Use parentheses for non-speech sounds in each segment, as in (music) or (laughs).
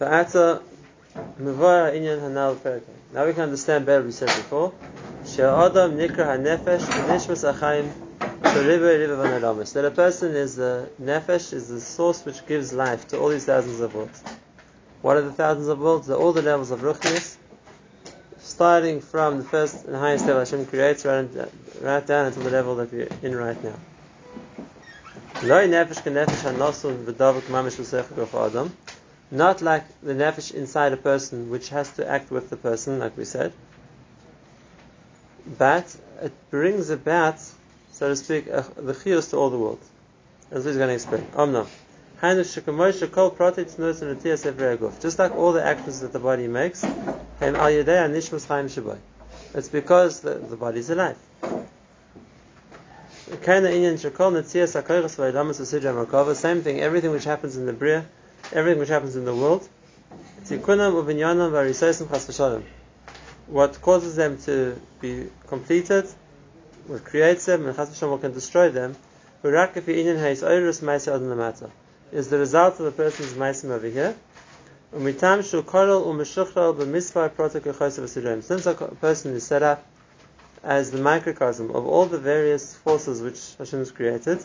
Now we can understand better what we said before. She'adam nikra hanefesh nishmas achayim that a person is the nefesh, is the source which gives life to all these thousands of worlds. What are the thousands of worlds? They're all the levels of ruchnius, starting from the first and highest level Hashem creates, right, right down until the level that we're in right now. Not like the nefesh inside a person, which has to act with the person, like we said, but it brings about so to speak, the chiyus to all the world. As he's going to explain. Omnam. Just like all the actions that the body makes, it's because the, the body is alive. Same thing, everything which happens in the Bria, everything which happens in the world, what causes them to be completed what creates them and what can destroy them, is the result of the person's maisim over here. Since a person is set up as the microcosm of all the various forces which Hashem has created,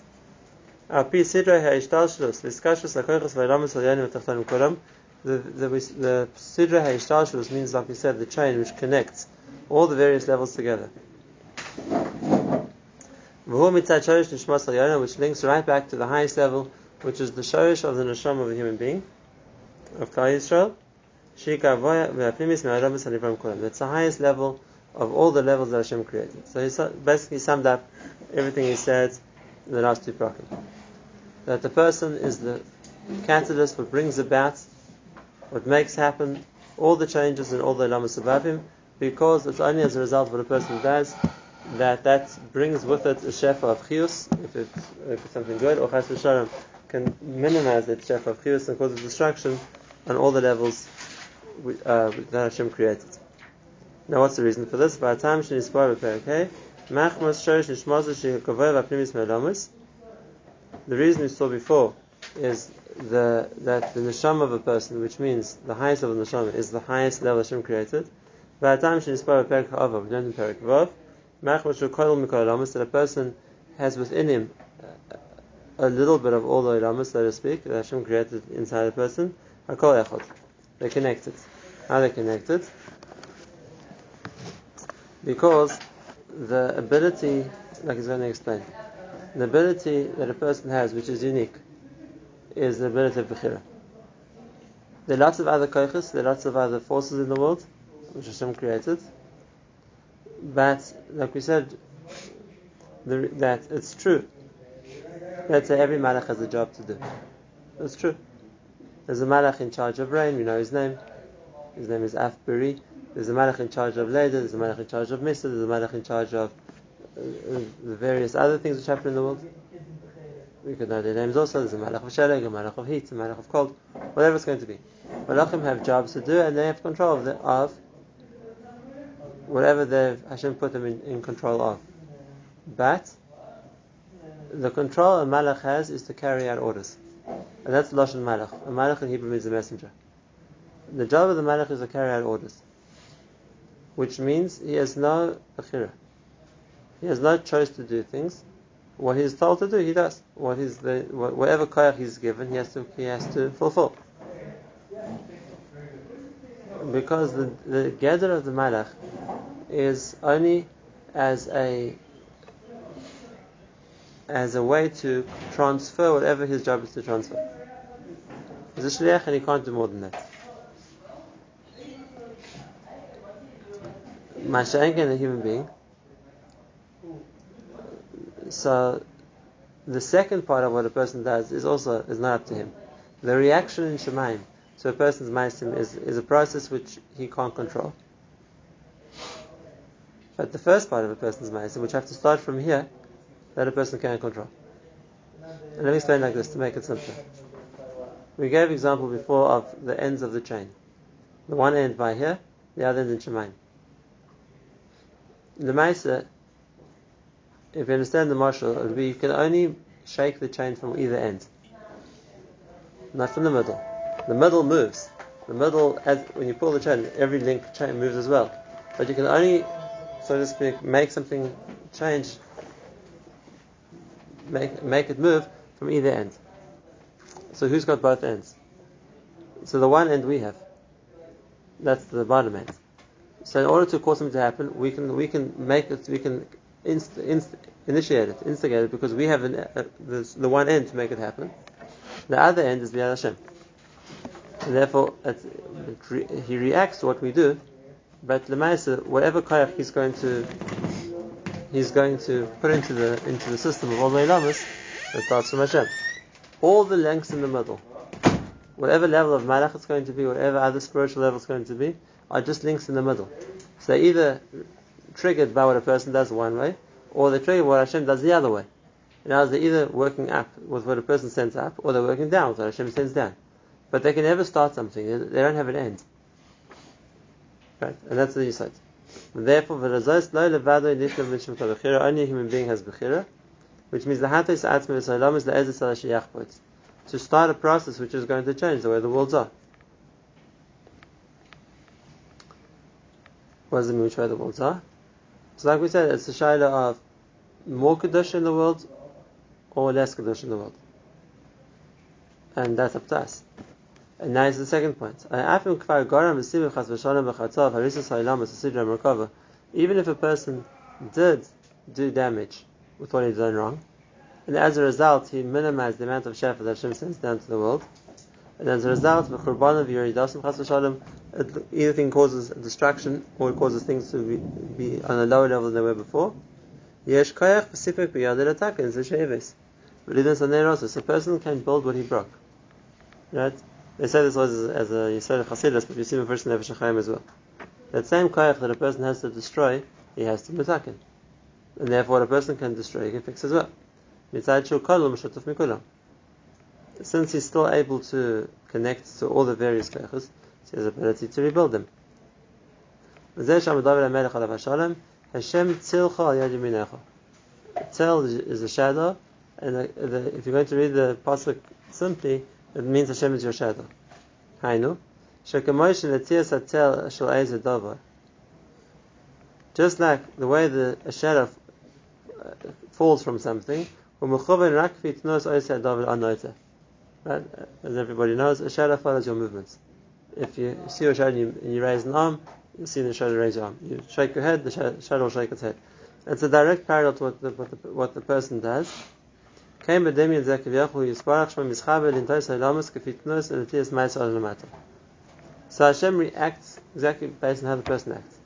the, the, the Sidra Ha'ishtalshlus means, like we said, the chain which connects all the various levels together which links right back to the highest level, which is the shorish of the neshama of a human being, of Klal Yisrael. That's the highest level of all the levels that Hashem created. So he basically summed up everything he said in the last two prakim. That the person is the catalyst, what brings about, what makes happen all the changes in all the lamas above him, because it's only as a result of what a person does that that brings with it a shefa of chius, if it's, if it's something good, or chas v'shalom can minimize that shefa of chius and cause destruction on all the levels uh, that Hashem created. Now, what's the reason for this? By the time shenispar b'perakei, machmas shorish nishmazu shekavoy v'apnimis me'elamus. The reason we saw before is the, that the neshama of a person, which means the highest level of the neshama, is the highest level Hashem created. By the time she shenispar b'perak ha'avav, learned in perak vav, that a person has within him a little bit of all the ilamas, so to speak, that Hashem created inside a person. Are called echot. They're connected. How are they connected? Because the ability, like he's going to explain, the ability that a person has, which is unique, is the ability of Bechira. There are lots of other koiches, there are lots of other forces in the world, which are Hashem created, but like we said, the, that it's true. That every malach has a job to do. That's true. There's a malach in charge of rain. We know his name. His name is Afbiri. There's a malach in charge of Leda. There's a malach in charge of Misa. There's a malach in charge of the various other things which happen in the world. We could know their names also. There's a malach of shaleg, a malach of heat, a malach of cold, whatever it's going to be. Malachim have jobs to do, and they have control of, the, of whatever the Hashem put them in, in control of. But the control a malach has is to carry out orders. And that's Lashon Malach. A malach in Hebrew means a messenger. The job of the malach is to carry out orders. Which means he has no bechira. He has no choice to do things. What he's told to do, he does. What is the whatever koyach he's given, he has to he has to fulfill. Because the the gather of the malach is only as a as a way to transfer whatever his job is to transfer. He's a shliach and he can't do more than that. Mashenkin, a human being. So the second part of what a person does is also is not up to him. The reaction in Shemaim to a person's maisim is, is a process which he can't control. But the first part of a person's ma'aser, which have to start from here, that a person can control. And let me explain like this to make it simpler. We gave example before of the ends of the chain. The one end by here, the other end in Shemaim. The Maisa, if you understand the marshal, it would be you can only shake the chain from either end. Not from the middle. The middle moves, The middle, as when you pull the chain, every link chain moves as well. But you can only, so to speak, make something change, make make it move from either end. So who's got both ends? So the one end we have. That's the bottom end. So in order to cause something to happen, we can we can make it, we can inst, inst, initiate it, instigate it, because we have an, uh, the one end to make it happen. The other end is the Hashem. And therefore, it, it he reacts to what we do, but the Lemaisa, whatever koyach he's going to he's going to put into the into the system of all the lamas, it starts from Hashem. All the lengths in the middle, whatever level of malach it's going to be, whatever other spiritual level it's going to be, are just links in the middle. So either triggered by what a person does one way, or they're triggered by what Hashem does the other way. In other they're either working up with what a person sends up, or they're working down with what Hashem sends down. But they can never start something. They don't have an end. Right? And that's the insight. Therefore, only a human being has bechira, which means. To start a process which is going to change the way the worlds are. What does it mean which way the worlds are? So like we said, it's a shaila of more Kedusha in the world or less Kedusha in the world. And that's up to us. And now is the second point. Even if a person did do damage with what he's done wrong, and as a result he minimized the amount of shefa that Hashem sends down to the world, and as a result, the either thing causes destruction or it causes things to be, be on a lower level than they were before. Yesh koyach specific biyadil attack in the But even so, a person can build what he broke. Right? They say this was as a Yisrael Chasidus, but you see in first Nefesh HaChaim as well. That same koyach that a person has to destroy, he has to mitakin. And therefore, what a person can destroy, he can fix as well. Since he's still able to connect to all the various koyachas, has ability to rebuild them. Hashem is a shadow, and the, the, if you're going to read the pasuk simply, it means Hashem is your shadow. Hainu. Just like the way the a shadow uh, falls from something, right? As everybody knows, a shadow follows your movements. If you see a shadow and you, raise an arm, you see the shadow raise your arm. You shake your head, the shadow will shake its head. It's a direct parallel to what the, what the, what the person does. So Hashem reacts exactly based on how the person acts.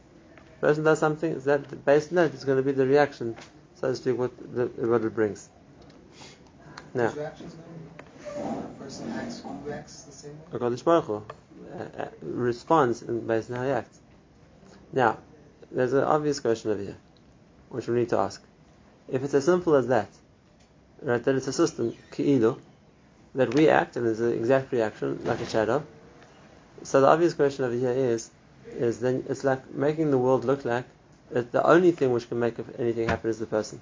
The person does something, is that based on that is going to be the reaction, so to speak, what, the, what it brings. Now, person acts, who reacts the same way? Uh, responds based on how he acts. Now, there's an obvious question over here, which we need to ask. If it's as simple as that, right? That it's a system, ki'ilu, that we act and there's an exact reaction, like a shadow. So the obvious question over here is, is then it's like making the world look like that the only thing which can make anything happen is the person.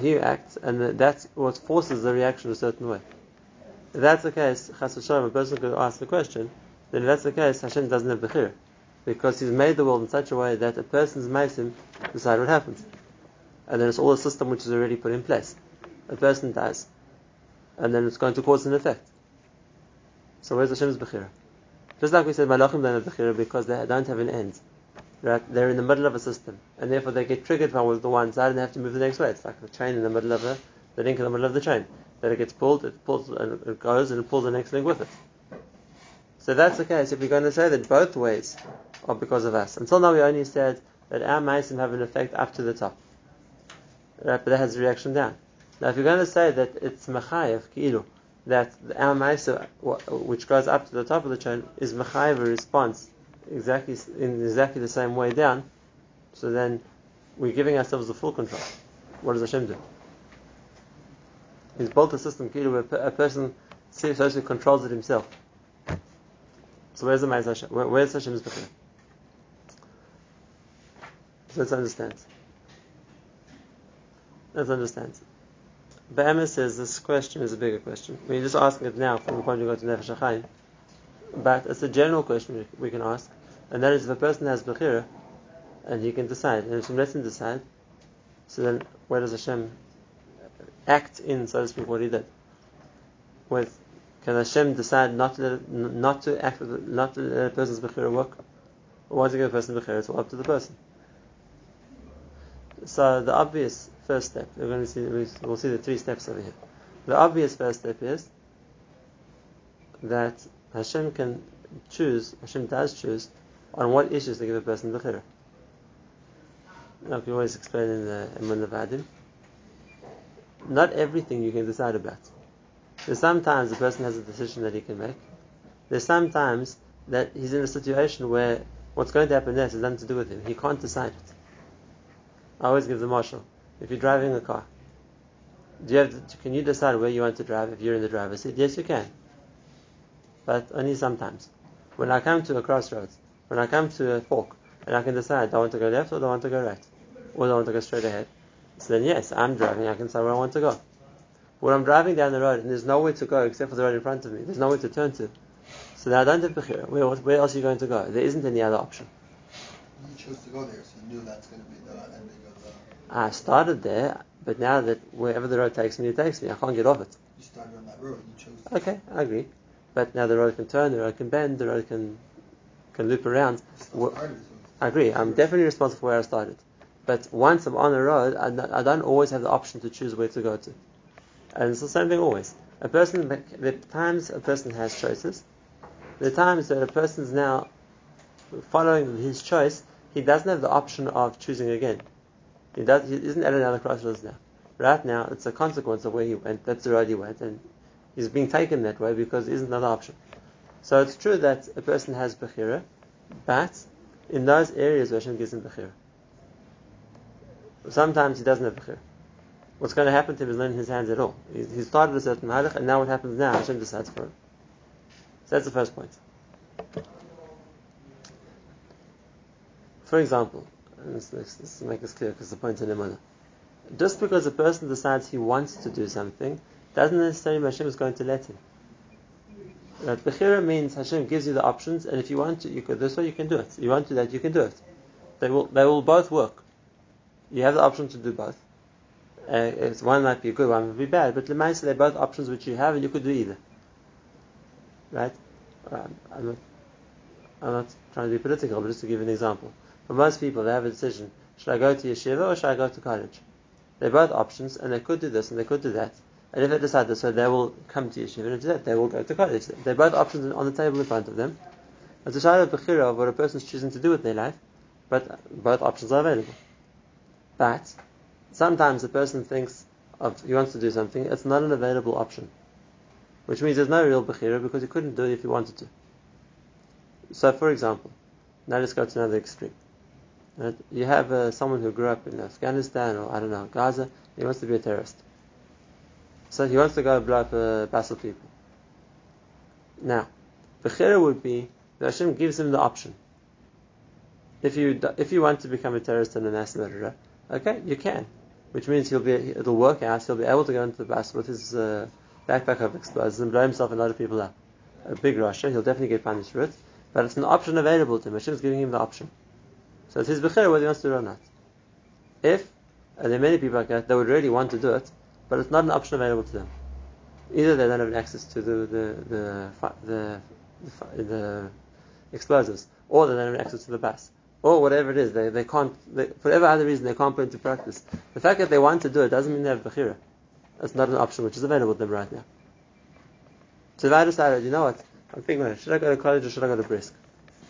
He acts, and that's what forces the reaction a certain way. If that's the case, Chas v'shalom, a person could ask the question, then if that's the case, Hashem doesn't have Bechir. Because He's made the world in such a way that a person's Maisim decide what happens. And then it's all a system which is already put in place a person dies, and then it's going to cause an effect. So where's Hashem's Bechira? Just like we said, Malachim don't have Bechira because they don't have an end. Right? They're in the middle of a system, and therefore they get triggered by the one side and they have to move the next way. It's like the train in the middle of a, the link in the middle of the train. Then it gets pulled, it pulls, and it goes, and it pulls the next link with it. So that's the case. If we're going to say that both ways are because of us, until now we only said that our meisim have an effect up to the top, right? But that has a reaction down. Now, if you're going to say that it's mechayev, ki'ilu, that our ma'isa, which goes up to the top of the chain, is mechayev a response exactly in exactly the same way down, so then we're giving ourselves the full control. What does Hashem do? He's built a system, where a person essentially controls it himself. So where's the Ma'is Hashem? Where, where's Hashem's Bechir? So let's understand. Let's understand. Be'emes says this question is a bigger question. You're just asking it now from the point you go to Nefesh HaChaim, But it's a general question we can ask, and that is if a person has Bechira and he can decide, and if Hashem lets him decide, so then where does Hashem act in, so to speak, what he did? With can Hashem decide not to not to act with, not to let a person's bechira work? Or does he give a person bechira? It's all up to the person. So the obvious first step, we're going to see, we'll see the three steps over here. The obvious first step is that Hashem can choose, Hashem does choose, on what issues to give a person bechira. Like we always explain in the Emun Vadim, not everything you can decide about. There's sometimes a person has a decision that he can make. There's sometimes that he's in a situation where what's going to happen next has nothing to do with him. He can't decide it. I always give the marshal. If you're driving a car, do you have to, can you decide where you want to drive if you're in the driver's seat? Yes, you can. But only sometimes. When I come to a crossroads, when I come to a fork, and I can decide, do I want to go left or do I want to go right? Or do I want to go straight ahead? So then yes, I'm driving, I can decide where I want to go. When I'm driving down the road and there's nowhere to go except for the road in front of me, there's nowhere to turn to. So now I don't have Bechira. Where, where else are you going to go? There isn't any other option. You chose to go there, so you knew that's going to be the ending of the. I started there, but now that wherever the road takes me, it takes me. I can't get off it. You started on that road. You chose. To Okay, I agree. But now the road can turn, the road can bend, the road can can loop around. I agree. I'm definitely responsible for where I started. But once I'm on the road, I don't- I don't always have the option to choose where to go to. And it's the same thing always. A person, the times a person has choices, the times that a person's now following his choice, he doesn't have the option of choosing again. He does. He isn't at another crossroads now. Right now, it's a consequence of where he went. That's the road he went, and he's being taken that way because there isn't another option. So it's true that a person has bechira, but in those areas where Hashem gives him bechira. Sometimes he doesn't have bechira. What's going to happen to him is not in his hands at all. He, he started a certain halach, and now what happens now? Hashem decides for him. So that's the first point. For example, let's, let's, make this clear because the point in Emana. Just because a person decides he wants to do something, doesn't necessarily mean Hashem is going to let him. That Bechira means Hashem gives you the options, and if you want to, you could this way you can do it. You want to that, you can do it. They will, they will both work. You have the option to do both. Uh, one might be good, one might be bad, but Lemaisa, they're both options which you have, and you could do either. Right? Um, I'm, not, I'm not trying to be political, but just to give an example. For most people, they have a decision: should I go to yeshiva or should I go to college? They're both options, and they could do this and they could do that. And if they decide this way, they will come to yeshiva, and do that, they will go to college. They're both options on the table in front of them. It's a shadow of what a person's choosing to do with their life, but both options are available. But sometimes a person thinks of he wants to do something, it's not an available option, which means there's no real bechira because he couldn't do it if he wanted to. So, for example, now let's go to another extreme. Right? You have uh, someone who grew up in Afghanistan or I don't know Gaza. He wants to be a terrorist, so he wants to go blow up a uh, Basel people. Now, bechira would be that Hashem gives him the option. If you if you want to become a terrorist and a mass murderer, okay, you can, which means he'll be it'll work out. He'll be able to go into the bus with his uh, backpack of explosives and blow himself and a lot of people up. A big rasha, he'll definitely get punished for it, but it's an option available to him. Hashem's giving him the option. So it's his bechira whether he wants to do it or not. If and there are many people like that that would really want to do it, but it's not an option available to them. Either they don't have access to the the the the, the, the explosives, or they don't have access to the bus, or whatever it is. They, they can't, they, for whatever other reason, they can't put into practice. The fact that they want to do it doesn't mean they have bechira. That's not an option which is available to them right now. So if I decided, you know what, I'm thinking, should I go to college or should I go to Brisk?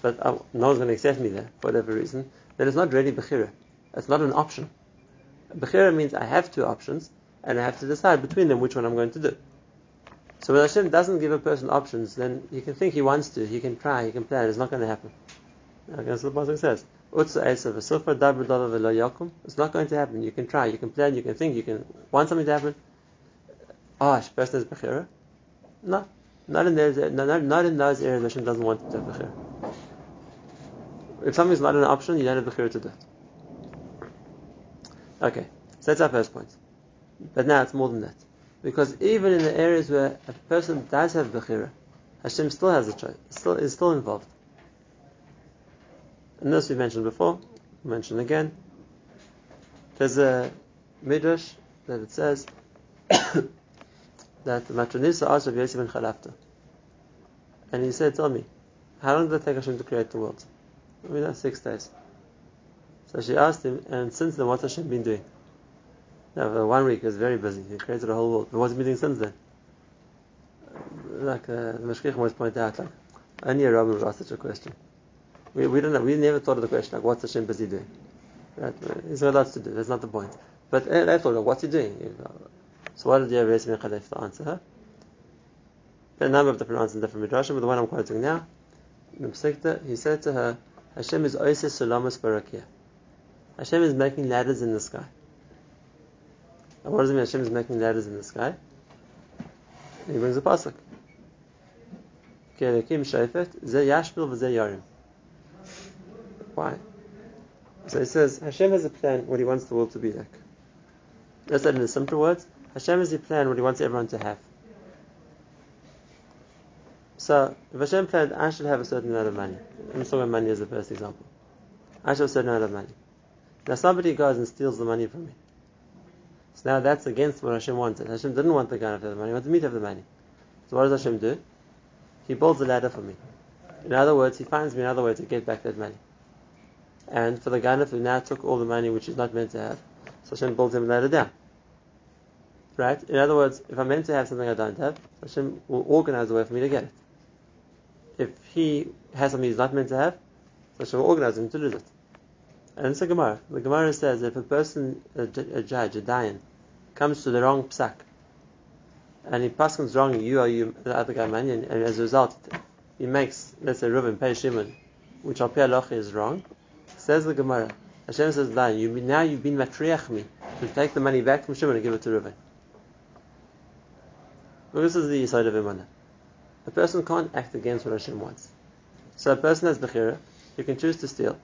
But um, no one's going to accept me there for whatever reason. Then it's not really bechira. It's not an option. Bechira means I have two options and I have to decide between them which one I'm going to do. So when Hashem doesn't give a person options, then he can think he wants to, he can try, he can plan. It's not going to happen. What the Pasuk says. It's not going to happen. You can try, you can plan, you can think, you can want something to happen. Ah, oh, person has bechira. No, not in those, not, not in those areas Hashem doesn't want to have bechira. If something's not an option, you don't have bechira to do it. Okay, so that's our first point. But now it's more than that. Because even in the areas where a person does have bechira, Hashem still has a choice. Still is still involved. And this we mentioned before. Mentioned again. There's a midrash that it says (coughs) that Matronisa asked of Yosef ben Chalafta, and he said, "Tell me, how long did it take Hashem to create the world?" Mean, that's six days. So she asked him, and since then, what's Hashem been doing? Now, for one week, he was very busy. He created a whole world. But what's he been doing since then? Like uh, the Mashkich always point out, like only a rabbi would ask such a question. We, we don't know. We never thought of the question like, what's Hashem busy doing? Right? He's lots to do. That's not the point. But uh, they thought, what's he doing? So what did the Rebbe Chalafta answer her? There are a number of different answers in different midrashim, but the one I'm quoting now, he said to her, Hashem is Oises Sulamas Barakia. Hashem is making ladders in the sky. And what does it mean Hashem is making ladders in the sky? he brings a pasuk. Why? So he says Hashem has a plan what He wants the world to be like. Let's say in simpler words. Hashem has a plan what He wants everyone to have. So if Hashem planned I should have a certain amount of money, I'm talking about money as the first example. I should have a certain amount of money. Now somebody goes and steals the money from me. So now that's against what Hashem wanted. Hashem didn't want the guy to have the money, he wanted me to have the money. So what does Hashem do? He builds a ladder for me. In other words, he finds me another way to get back that money. And for the Ganef who now took all the money which he's not meant to have, so Hashem builds him a ladder down. Right? In other words, if I'm meant to have something I don't have, Hashem will organize a way for me to get it. If he has something he's not meant to have, Hashem will organize him to lose it. And it's a Gemara. The Gemara says that if a person, a, a judge, a dayan, comes to the wrong psak, and he passes wrong, you are you, the other guy money, and, and, as a result, he makes, let's say, Reuben pay Shimon, which al is wrong. Says the Gemara, Hashem says, "Dayan, you now you've been matriach me to take the money back from Shimon and give it to Reuben." Well, this is the side of Imanah. A person can't act against what Hashem wants. So a person has Bechira, he can choose to steal.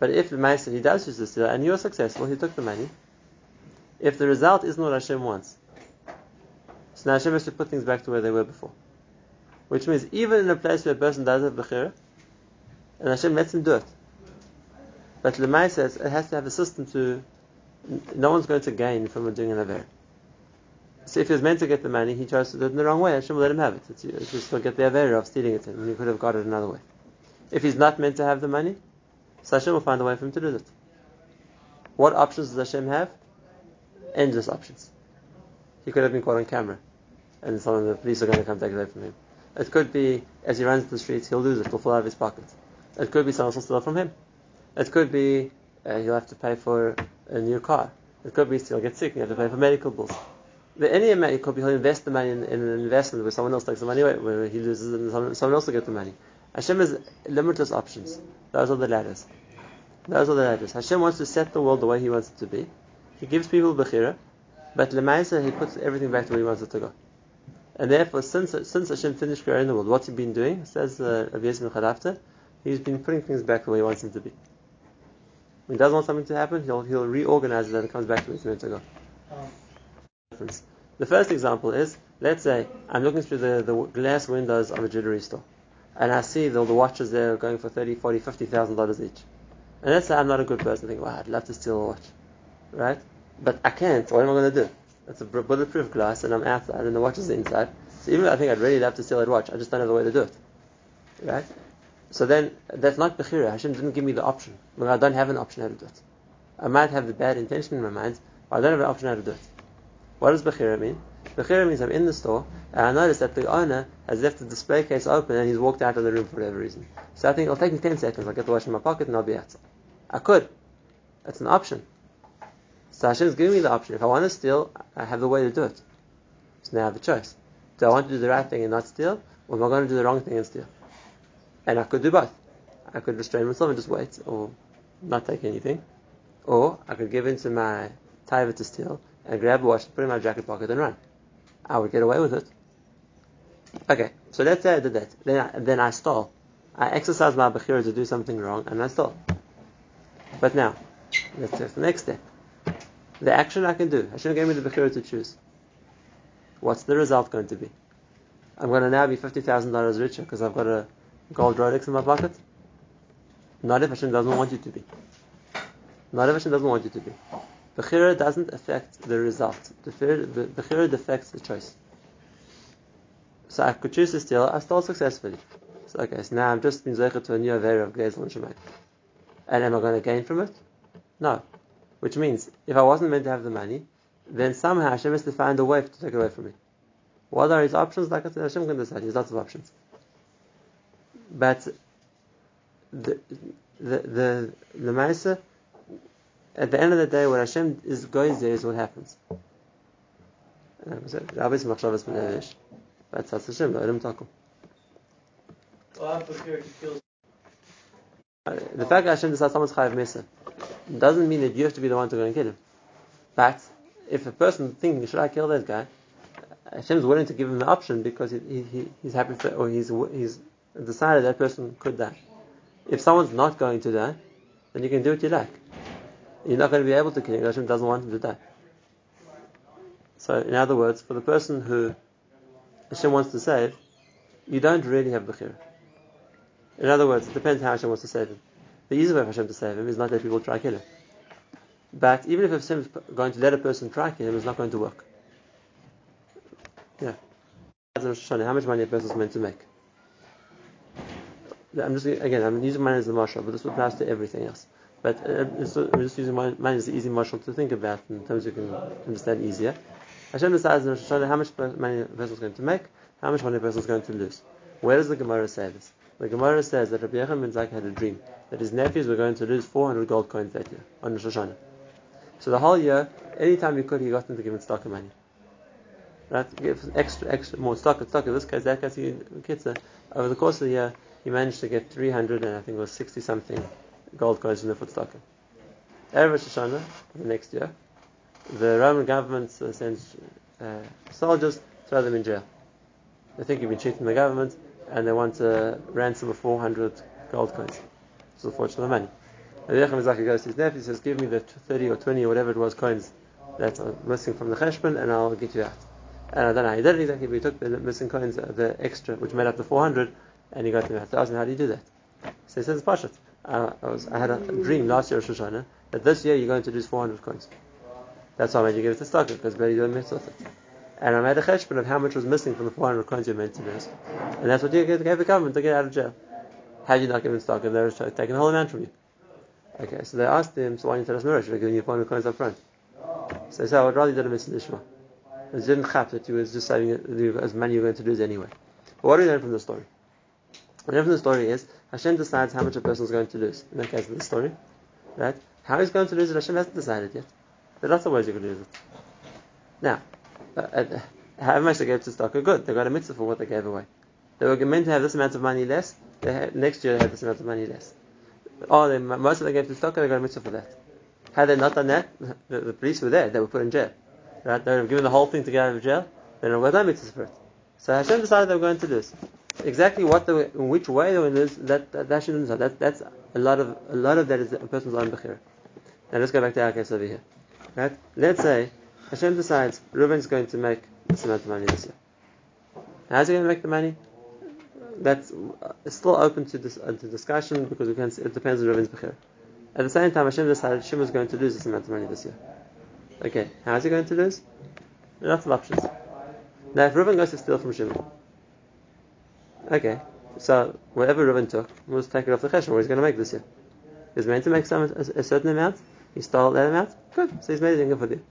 But if the Maisa he does choose to steal and you're successful, he took the money. If the result isn't what Hashem wants, so now Hashem has to put things back to where they were before. Which means even in a place where a person does have Bechira, and Hashem lets him do it. But Lemai says it has to have a system to no one's going to gain from doing an Aver. So if he was meant to get the money, he chose to do it in the wrong way. Hashem will let him have it. It's, it's to get the Aver of stealing it when he could have got it another way. If he's not meant to have the money, so Hashem will find a way for him to do it. What options does Hashem have? Endless options. He could have been caught on camera, and some of the police are going to come take it away from him. It could be as he runs the streets, he'll lose it, it'll fall out of his pocket. It could be someone will steal it from him. It could be uh, he'll have to pay for a new car. It could be you'll get sick and you have to pay for medical bills. But any amount, it could be he'll invest the money in, in, an investment where someone else takes the money away, where he loses it and someone, someone else will get the money. Hashem has limitless options. Those are the ladders. Those are the ladders. Hashem wants to set the world the way He wants it to be. He gives people bechira, but lemaisa He puts everything back to where He wants it to go. And therefore, since since Hashem finished creating the world, what's He been doing? Says uh, Rabbi Yisrael He's been putting things back the way He wants them to be. When He doesn't want something to happen, He'll He'll reorganize it and it comes back to it's meant to go. The first example is, let's say I'm looking through the, the glass windows of a jewelry store and I see all the watches there are going for 30, 40, 50,000 dollars each. And let's say I'm not a good person, I think, wow, I'd love to steal a watch. Right? But I can't, what am I going to do? It's a bulletproof glass and I'm outside and the watch is inside. So even though I think I'd really love to steal that watch, I just don't have a way to do it. Right? So then, that's not Bechira. Hashem didn't give me the option. I don't have an option how to do it. I might have the bad intention in my mind, but I don't have an option how to do it. What does Bechira mean? Bechira means I'm in the store and I notice that the owner has left the display case open and he's walked out of the room for whatever reason. So I think it'll take me 10 seconds. I'll get the watch in my pocket and I'll be outside. I could. That's an option. So Hashem's giving me the option. If I want to steal, I have the way to do it. So now I have a choice. Do I want to do the right thing and not steal? Or am I going to do the wrong thing and steal? And I could do both. I could restrain myself and just wait or not take anything. Or I could give in to my taiva to steal and grab a watch, put it in my jacket pocket and run. I would get away with it. Okay, so let's say I did that. Then I, then I stole. I exercised my bechira to do something wrong and I stole. But now, let's take the next step. The action I can do. Hashem gave me the bechira to choose. What's the result going to be? I'm going to now be $50,000 richer because I've got a gold Rolex in my pocket? Not if Hashem doesn't want you to be. Not if Hashem doesn't want you to be. Bechira doesn't affect the result. Bechira affects the choice. So I could choose to steal, I stole successfully. So okay, so now I'm just been zeicha to a new area of Gezel and Shemaim. And am I going to gain from it? No. Which means, if I wasn't meant to have the money, then somehow Hashem has to find a way to take it away from me. What are his options? Like I said, Hashem can decide. He has lots of options. But the the the the at the end of the day, what Hashem is goes there is what happens. Rabbi's machshavas b'nevish, but that's Hashem. Let tackle. The fact that Hashem decides someone's chayav mesa doesn't mean that you have to be the one to go and kill him. But if a person thinks, should I kill that guy? Hashem is willing to give him the option because he, he, he's happy for, or he's, he's decided that person could die. If someone's not going to die, then you can do what you like. You're not going to be able to kill. Hashem doesn't want him to die. So, in other words, for the person who Hashem wants to save, you don't really have Bechira. In other words, it depends how Hashem wants to save him. The easy way for Hashem to save him is not that people try to kill him. But even if Hashem is going to let a person try to kill him, it's not going to work. Yeah. How much money a person is meant to make. I'm just again, I'm using money as the marshal, but this applies to everything else. But uh, I'm just using money as the easy marshal to think about in terms you can understand easier. Hashem decides in Rosh how much money a person is going to make, how much money a person is going to lose. Where does the Gemara say this? The Gemara says that Rabbi Yochanan ben Zakai had a dream that his nephews were going to lose 400 gold coins that year on Rosh Hashanah. So the whole year, anytime he could, he got them to give him stock of money. Right? Give extra, extra, more stock, stock. In this case, that case, he, over the course of the year, he managed to get 300 and I think it was 60 something gold coins from the footstocker. Erev Rosh Hashanah, the next year, the Roman government uh, sends uh, soldiers, throw them in jail. They think you've been cheating the government, and they want a ransom of 400 gold coins. It's a fortune of money. Yochanan ben Zakai goes to his nephew, says, Give me the 30 or 20 or whatever it was coins that are missing from the cheshbon, and I'll get you out. And I don't know he did it exactly, but he took the missing coins, uh, the extra, which made up the 400, and he got them. I asked him, How do you do that? So he says, Pashat. I, I, was, I had a dream last year of Rosh Hashanah that this year you're going to lose 400 coins. That's why I made you give it to Stocker, because better you don't mess with it. And I made a cheshbon of how much was missing from the 400 coins you meant to lose. And that's what you gave the government to get out of jail. Had you not given stock, and they were taking the whole amount from you. Okay, so they asked him, so why didn't you tell us Mirash? We're giving you 400 coins up front. So he said, I would rather you did a mitzvah. It didn't chap that you was just saving as money you were going to lose anyway. But what do we learn from the story? What we learn from the story is Hashem decides how much a person is going to lose. In that case of the story, right? How he's going to lose it, Hashem hasn't decided yet. There are lots of ways you can lose it. Now, uh, uh, how much they gave to stock are good. They got a mitzvah for what they gave away. They were meant to have this amount of money less. Had, next year they had this amount of money less. Oh, they, most of them gave to stock, they got a mitzvah for that. Had they not done that, (laughs) the, the, police were there. They were put in jail. Right? They were given the whole thing to get out of jail. They never got no mitzvah for it. So Hashem decided they were going to lose. Exactly what they were, in which way they were going to lose, that, that, that shouldn't. That, that's a lot of a lot of that is a person's own bechira. Now let's go back to our case over here. Right? Let's say Hashem decides Reuben's going to make this amount of money this year. How's he going to make the money? That's uh, still open to, this, uh, to discussion because can, it depends on Reuben's bechira. At the same time, Hashem decided Shimon was going to lose this amount of money this year. Okay, how's he going to lose? Lots of options. Now, if Reuben goes to steal from Shimon, okay, so whatever Reuben took, we'll just take it off the cheshbon. What he's going to make this year? He's meant to make some a, a, certain amount. He stole that amount. Good. So he's made it for you.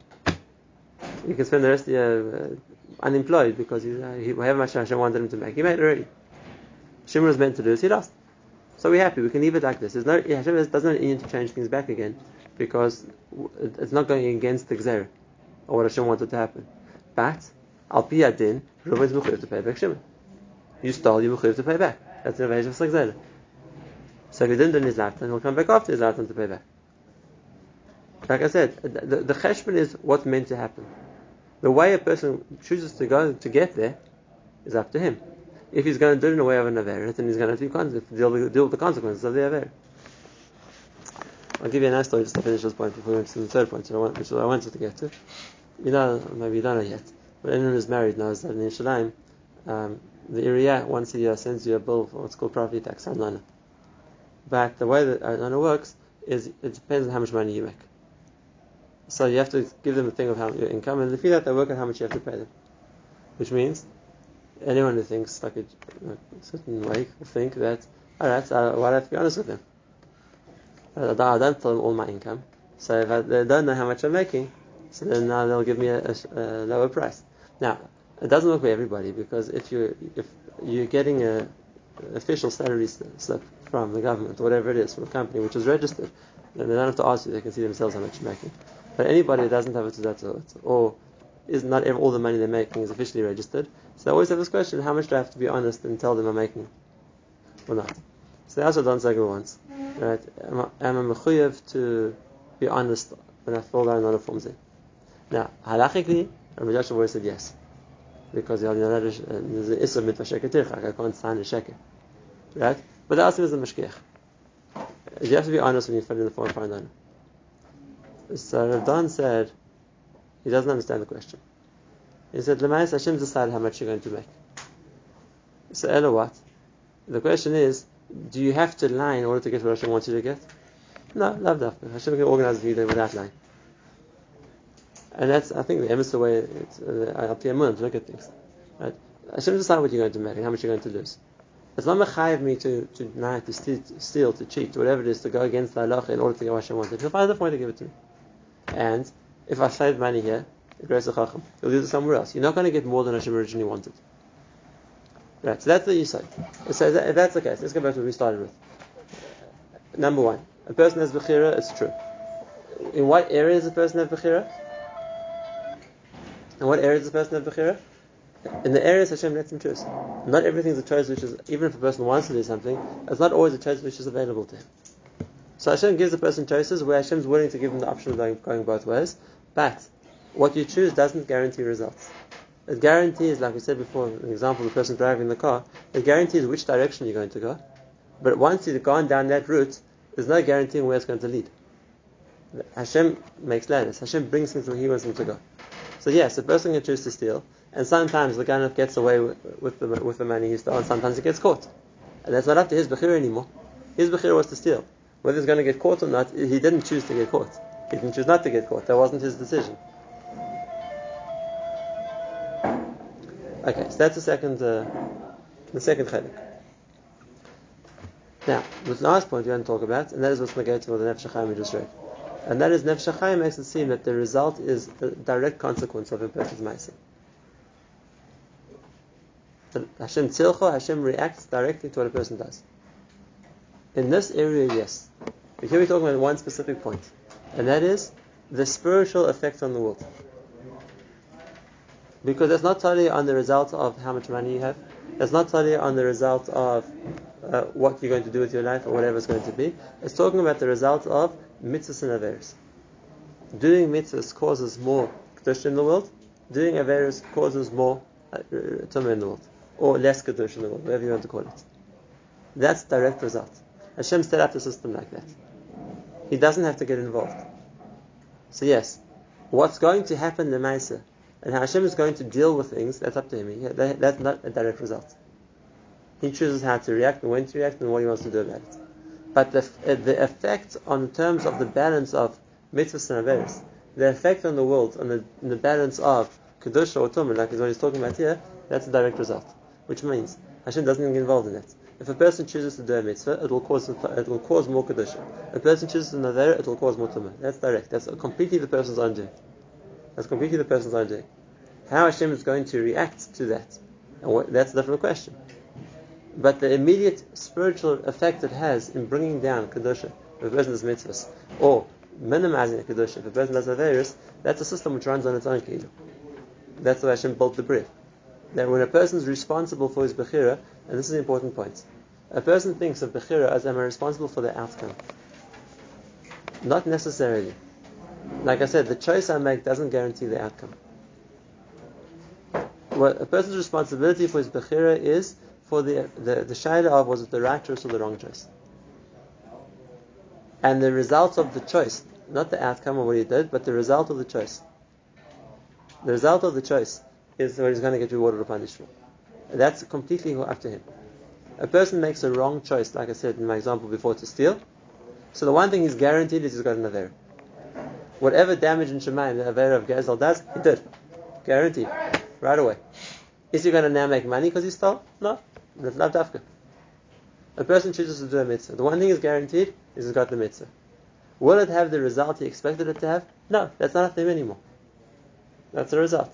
You can spend the rest of the year uh, unemployed because he's, uh, he, much Hashem wanted him to make, he made it already. Shimon was meant to lose, he lost. So we're happy. We can leave it like this. There's no Hashem doesn't need to change things back again because it's not going against the gzer or what Hashem wanted to happen. But al pi adin, Reuben's mechuyev to pay back Shimon. You stole, you mechuyev to pay back. That's the invasion of gzer. So if he didn't do his lifetime, he'll come back after his lifetime to pay back. Like I said, the, cheshbon is what's meant to happen. The way a person chooses to go to get there is up to him. If he's going to do it in a way of an Aver, then he's going to have to deal deal with the consequences of the Aver. I'll give you a nice story just to finish this point before we go to the third point, which I wanted to get to. You know, maybe you don't know yet, but anyone who's married knows that in Yerushalayim, um, the area once a year sends you a bill for what's called property tax, arnona. But the way that arnona works is it depends on how much money you make. So you have to give them a thing of how your income, and if you that, they work out how much you have to pay them. Which means anyone who thinks like a, a certain way will think that, all right, so why do I have to be honest with them? I don't tell them all my income, so if I, they don't know how much I'm making, so then now they'll give me a, a, a lower price. Now, it doesn't work for everybody because if you if you're getting a official salary slip from the government, whatever it is, from a company which is registered, then they don't have to ask you; they can see themselves how much you're making. But anybody who doesn't have a it or is not every, all the money they're making is officially registered, so they always have this question: How much do I have to be honest and tell them I'm making, or not? So the answer don't say once, right? Am I, am mechuyev to be honest when I fill down another forms in? Now, halachically, Rabbi Joshua always said yes because uh, there's an mitzvah sheker I can't sign a sheker. Right? But the answer is a mashkiach. You have to be honest when you fill in the form for an So Rav Don said, he doesn't understand the question. He said, Lemais Hashem decided how much you're going to make. So Ella what? The question is, do you have to lie in order to get what Hashem wants you to get? No, love that. Hashem can organize you without lying. And that's, I think, the the way it's uh, to look at things. Right? Hashem decide what you're going to make and how much you're going to lose. It's not mechayiv me to, to deny, to steal, to steal, to cheat, whatever it is, to go against the halacha in order to get what Hashem wanted. He'll find a way to give it to me. And if I save money here, the grace of Chacham, you'll use it somewhere else. You're not going to get more than Hashem originally wanted. Right, so that's the say. So that, if that's the case, let's go back to what we started with. Number one, a person has Bechira, it's true. In what area does a person have Bechira? In what areas does a person have Bechira? In the areas Hashem lets him choose. Not everything is a choice which is, even if a person wants to do something, it's not always a choice which is available to him. So Hashem gives a person choices where Hashem is willing to give him the option of going, going both ways, but what you choose doesn't guarantee results. It guarantees, like we said before, an example the person driving the car, it guarantees which direction you're going to go. But once you've gone down that route, there's no guaranteeing where it's going to lead. Hashem makes ladders. Hashem brings things where He wants them to go. So yes, a person can choose to steal, and sometimes the guy gets away with, with, the, with the money he stole, and sometimes he gets caught. And that's not up to his bechir anymore. His bechir was to steal. Whether he's going to get caught or not, he didn't choose to get caught. He didn't choose not to get caught. That wasn't his decision. Okay, so that's the second, uh, the second chalik. Now, the last point we want to talk about, and that is what's negated with the Nefesh HaChaim we just read. And that is Nefesh HaChaim makes it seem that the result is a direct consequence of a person's ma'aseh. Hashem tzilcha, Hashem reacts directly to what a person does. In this area, yes. But here we're talking about one specific point, and that is the spiritual effect on the world. Because that's not totally on the result of how much money you have. That's not totally on the result of uh, what you're going to do with your life or whatever it's going to be. It's talking about the result of mitzvahs and averis. Doing mitzvahs causes more kedusha in the world. Doing averis causes more uh, tumah in the world, or less kedusha in the world, whatever you want to call it. That's direct result. Hashem set up the system like that. He doesn't have to get involved. So yes, what's going to happen in the Maisa, and how Hashem is going to deal with things, that's up to him. that's not a direct result. He chooses how to react and when to react and what he wants to do about it. But the, uh, the effect on terms of the balance of mitzvahs and averis, the effect on the world, on the, on the balance of kedusha or tumah, like is what he's talking about here, that's a direct result. Which means Hashem doesn't get involved in it. If a person chooses to do a mitzvah, it will cause it will cause more kedusha. If a person chooses naver, it will cause more tumah. That's direct. That's completely the person's own doing. That's completely the person's doing. How Hashem is going to react to that, what, that's a different question. But the immediate spiritual effect it has in bringing down kedusha, if a person does mitzvahs, or minimizing a kedusha, if a person does averus, that's a system which runs on its own kilo. That's why Hashem built the bread. That when a person is responsible for his bechira, and this is an important point, a person thinks of bechira as am I responsible for the outcome? Not necessarily. Like I said, the choice I make doesn't guarantee the outcome. What a person's responsibility for his bechira is for the the, the shaila of was it the right choice or the wrong choice. And the result of the choice, not the outcome of what he did, but the result of the choice. The result of the choice is what he's going to get rewarded or punished for. That's completely up to him. A person makes a wrong choice, like I said in my example before, to steal. So the one thing he's guaranteed is he's got an Avera. Whatever damage in Shemaim the Avera of Gezel does, he did. Guaranteed. Right away. Is he going to now make money because he stole? No. That's not dafka. A person chooses to do a mitzvah. The one thing is guaranteed is he's got the mitzvah. Will it have the result he expected it to have? No, that's not him anymore. That's the result.